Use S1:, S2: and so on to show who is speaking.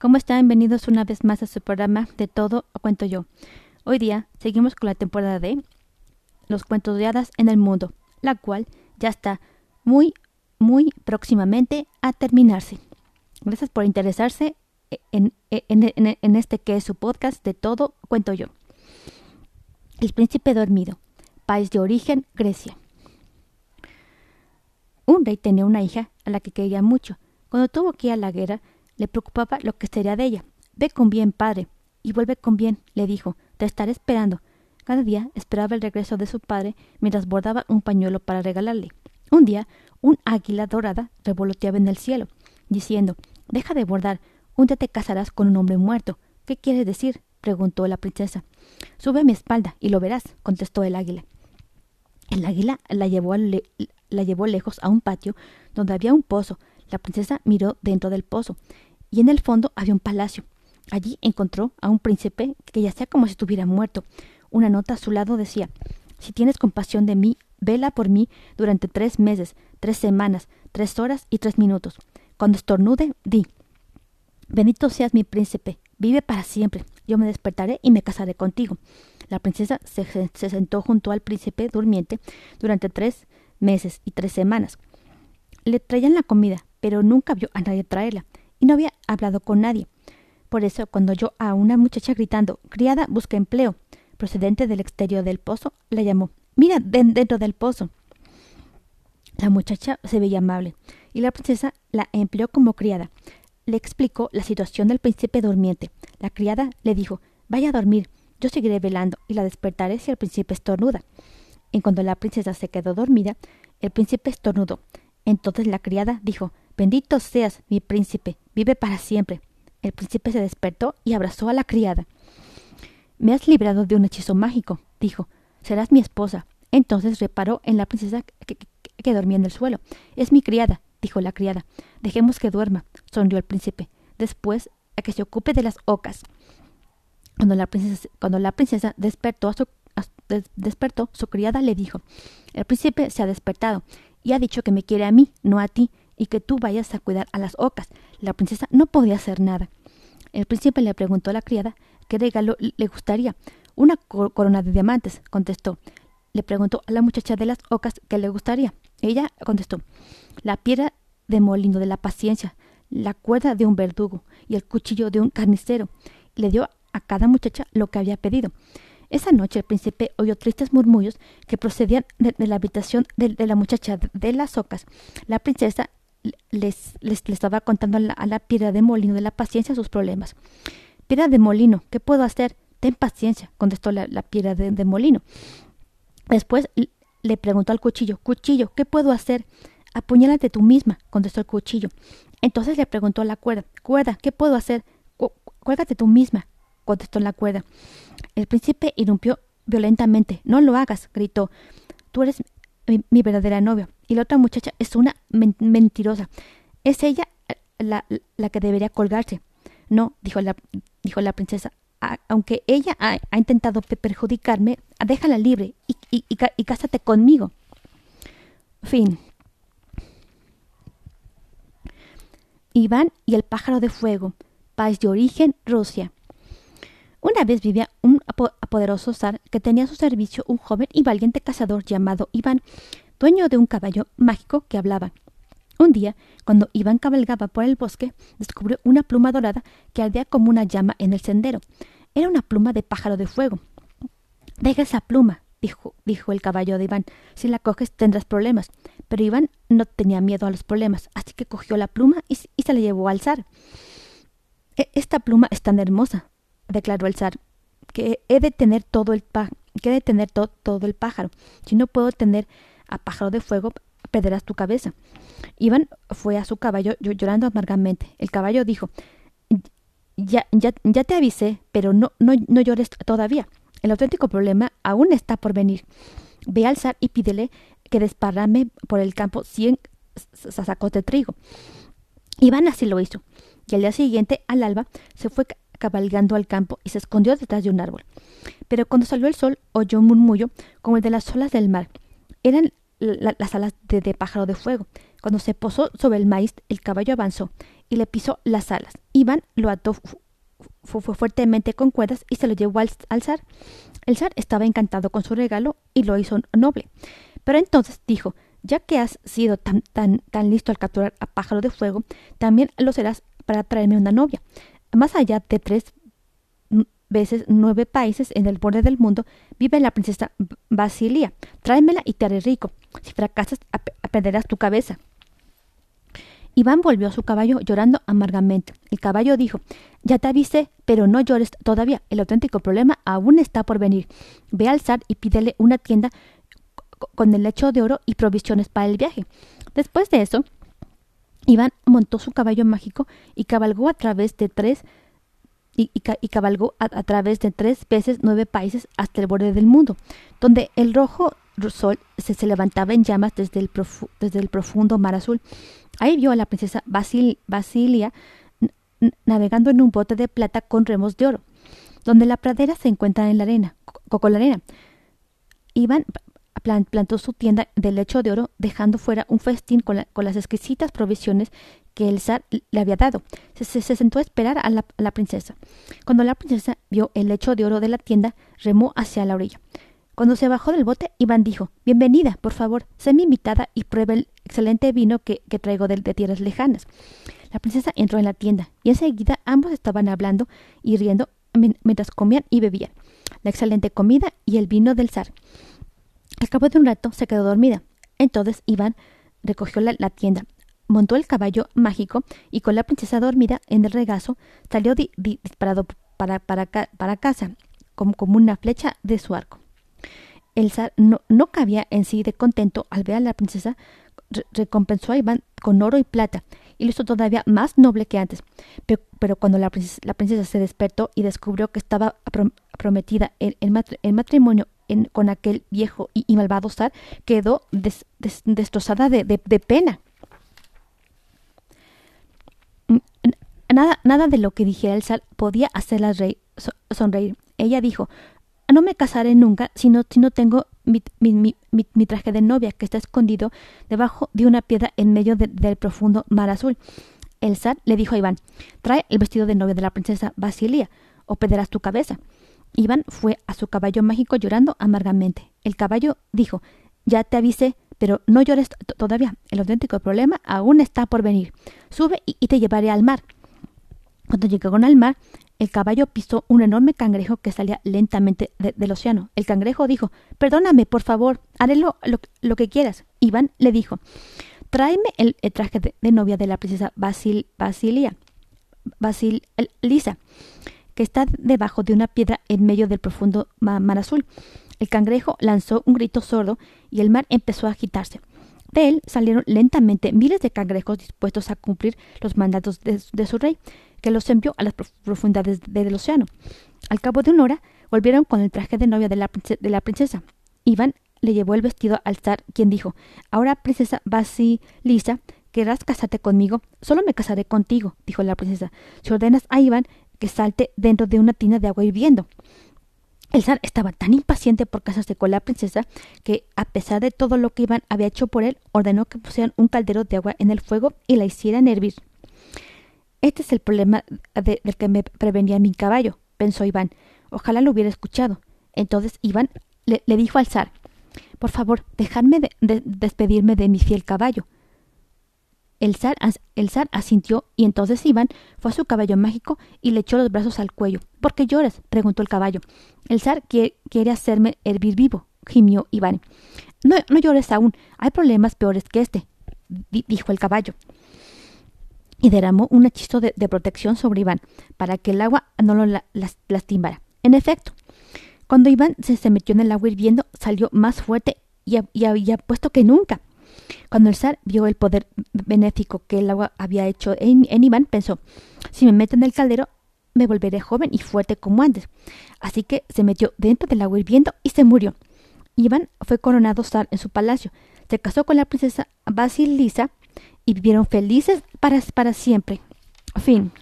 S1: ¿Cómo están? Bienvenidos una vez más a su programa de Todo Cuento Yo. Hoy día seguimos con la temporada de Los cuentos de hadas en el mundo, la cual ya está muy, muy próximamente a terminarse. Gracias por interesarse en, en este que es su podcast de Todo Cuento Yo. El príncipe dormido, país de origen, Grecia. Un rey tenía una hija a la que quería mucho. Cuando tuvo que ir a la guerra, le preocupaba lo que sería de ella. Ve con bien, padre, y vuelve con bien, le dijo. Te estaré esperando. Cada día esperaba el regreso de su padre mientras bordaba un pañuelo para regalarle. Un día, un águila dorada revoloteaba en el cielo, diciendo Deja de bordar, un día te casarás con un hombre muerto. ¿Qué quieres decir? preguntó la princesa. Sube a mi espalda y lo verás, contestó el águila. El águila la llevó, la llevó lejos a un patio donde había un pozo. La princesa miró dentro del pozo y en el fondo había un palacio. Allí encontró a un príncipe que yacía como si estuviera muerto. Una nota a su lado decía Si tienes compasión de mí, vela por mí durante tres meses, tres semanas, tres horas y tres minutos. Cuando estornude, di Bendito seas mi príncipe, vive para siempre. Yo me despertaré y me casaré contigo. La princesa se, se sentó junto al príncipe durmiente durante tres meses y tres semanas. Le traían la comida, pero nunca vio a nadie traerla no había hablado con nadie. Por eso, cuando oyó a una muchacha gritando Criada, busca empleo, procedente del exterior del pozo, la llamó Mira dentro del pozo. La muchacha se veía amable, y la princesa la empleó como criada. Le explicó la situación del príncipe durmiente. La criada le dijo Vaya a dormir, yo seguiré velando y la despertaré si el príncipe estornuda. En cuanto la princesa se quedó dormida, el príncipe estornudó. Entonces la criada dijo Bendito seas, mi príncipe, vive para siempre. El príncipe se despertó y abrazó a la criada. Me has librado de un hechizo mágico, dijo. Serás mi esposa. Entonces reparó en la princesa que, dormía en el suelo. Es mi criada, dijo la criada. Dejemos que duerma, sonrió el príncipe. Después, a que se ocupe de las ocas. Cuando la princesa, cuando la princesa despertó, su, despertó, su criada le dijo El príncipe se ha despertado y ha dicho que me quiere a mí, no a ti y que tú vayas a cuidar a las ocas. La princesa no podía hacer nada. El príncipe le preguntó a la criada qué regalo le gustaría. Una corona de diamantes, contestó. Le preguntó a la muchacha de las ocas qué le gustaría. Ella contestó la piedra de molino de la paciencia, la cuerda de un verdugo y el cuchillo de un carnicero. Le dio a cada muchacha lo que había pedido. Esa noche el príncipe oyó tristes murmullos que procedían de, la habitación de, la muchacha de las ocas. La princesa les, les, estaba contando a la, piedra de molino de la paciencia sus problemas. Piedra de molino, ¿qué puedo hacer? Ten paciencia, contestó la, piedra de, molino. Después le preguntó al cuchillo, Cuchillo, ¿qué puedo hacer? Apuñálate tú misma, contestó el cuchillo. Entonces le preguntó a la cuerda, Cuerda, ¿qué puedo hacer? Cuélgate tú misma, contestó la cuerda. El príncipe irrumpió violentamente. No lo hagas, gritó. Tú eres mi verdadera novia y la otra muchacha es una mentirosa. Es ella eh, la, la, que debería colgarse. No, dijo la, dijo la princesa. aunque ella ha, intentado perjudicarme, déjala libre y, y, y, cásate conmigo. Fin. Iván y el pájaro de fuego, país de origen Rusia. Una vez vivía un poderoso zar que tenía a su servicio un joven y valiente cazador llamado Iván, dueño de un caballo mágico que hablaba. Un día, cuando Iván cabalgaba por el bosque, descubrió una pluma dorada que ardía como una llama en el sendero. Era una pluma de pájaro de fuego. Deja esa pluma, dijo, el caballo de Iván. Si la coges tendrás problemas. Pero Iván no tenía miedo a los problemas, así que cogió la pluma y, se la llevó al zar. E, esta pluma es tan hermosa, declaró el zar, que he de tener todo el que de tener todo el pájaro. Si no puedo tener a pájaro de fuego perderás tu cabeza. Iván fue a su caballo llorando amargamente. El caballo dijo ya, ya, ya te avisé, pero no, no, no llores todavía. El auténtico problema aún está por venir. Ve al zar y pídele que desparrame por el campo cien sacos de trigo. Iván así lo hizo, y al día siguiente, al alba, se fue cabalgando al campo y se escondió detrás de un árbol. Pero cuando salió el sol, oyó un murmullo como el de las olas del mar. Eran las alas de, pájaro de fuego. Cuando se posó sobre el maíz, el caballo avanzó. y le pisó las alas. Iván lo ató fue fuertemente con cuerdas y se lo llevó al, zar. El zar estaba encantado con su regalo y lo hizo noble. Pero entonces dijo, ya que has sido tan, tan, tan listo al capturar a pájaro de fuego, también lo serás para traerme una novia. Más allá de tres veces nueve países en el borde del mundo vive la princesa Basilia. Tráemela y te haré rico. Si fracasas, perderás tu cabeza. Iván volvió a su caballo llorando amargamente. El caballo dijo Ya te avisé, pero no llores todavía. El auténtico problema aún está por venir. Ve al zar y pídele una tienda con el lecho de oro y provisiones para el viaje. Después de eso, Iván montó su caballo mágico y cabalgó a través de tres y, cabalgó a, través de tres veces nueve países hasta el borde del mundo, donde el rojo sol se, levantaba en llamas desde el, profundo mar azul. Ahí vio a la princesa Basilia navegando en un bote de plata con remos de oro, donde la pradera se encuentra en la arena, con la arena. Iván plantó su tienda de lecho de oro, dejando fuera un festín con, las exquisitas provisiones que el zar le había dado. Se, sentó a esperar a la, princesa. Cuando la princesa vio el lecho de oro de la tienda, remó hacia la orilla. Cuando se bajó del bote, Iván dijo Bienvenida, por favor, sé mi invitada y pruebe el excelente vino que, traigo de, tierras lejanas. La princesa entró en la tienda y enseguida ambos estaban hablando y riendo mientras comían y bebían la excelente comida y el vino del zar. Al cabo de un rato se quedó dormida. Entonces Iván recogió la, tienda, montó el caballo mágico y con la princesa dormida en el regazo salió disparado para, casa como, una flecha de su arco. El zar no, no cabía en sí de contento al ver a la princesa, recompensó a Iván con oro y plata y lo hizo todavía más noble que antes. Pero, cuando la princesa, se despertó y descubrió que estaba prometida en, matrimonio con aquel viejo y, malvado zar, quedó destrozada de, pena. Nada, nada de lo que dijera el zar podía hacerla sonreír. Ella dijo no me casaré nunca si no, tengo mi, traje de novia que está escondido debajo de una piedra en medio del profundo mar azul. El zar le dijo a Iván, trae el vestido de novia de la princesa Basilia o perderás tu cabeza. Iván fue a su caballo mágico llorando amargamente. El caballo dijo, ya te avisé, pero no llores todavía. El auténtico problema aún está por venir. Sube y, te llevaré al mar. Cuando llegaron al mar, el caballo pisó un enorme cangrejo que salía lentamente del océano. El cangrejo dijo Perdóname, por favor, haré lo, que quieras. Iván le dijo Tráeme el, traje de, novia de la princesa Basil, Basilia, Basil Lisa, que está debajo de una piedra en medio del profundo mar azul. El cangrejo lanzó un grito sordo y el mar empezó a agitarse. De él salieron lentamente miles de cangrejos dispuestos a cumplir los mandatos de su rey que los envió a las profundidades del océano. Al cabo de una hora, volvieron con el traje de novia de la, de la princesa. Iván le llevó el vestido al zar, quien dijo Ahora, princesa Basilisa, ¿querrás casarte conmigo? Solo me casaré contigo, dijo la princesa, si ordenas a Iván que salte dentro de una tina de agua hirviendo. El zar estaba tan impaciente por casarse con la princesa que, a pesar de todo lo que Iván había hecho por él, ordenó que pusieran un caldero de agua en el fuego y la hicieran hervir. Este es el problema del que me prevenía mi caballo, pensó Iván. Ojalá lo hubiera escuchado. Entonces Iván le, dijo al zar Por favor, dejadme de, despedirme de mi fiel caballo. El zar, asintió y entonces Iván fue a su caballo mágico y le echó los brazos al cuello. ¿Por qué lloras? preguntó el caballo. El zar quiere, quiere hacerme hervir vivo, gimió Iván. No, no llores aún. Hay problemas peores que este, dijo el caballo y derramó un hechizo de, protección sobre Iván para que el agua no lo lastimara. En efecto, cuando Iván se, metió en el agua hirviendo, salió más fuerte y, había puesto que nunca. Cuando el zar vio el poder benéfico que el agua había hecho en, Iván, pensó, si me meto en el caldero, me volveré joven y fuerte como antes. Así que se metió dentro del agua hirviendo y se murió. Iván fue coronado zar en su palacio. Se casó con la princesa Basilisa y vivieron felices para, para siempre. Fin.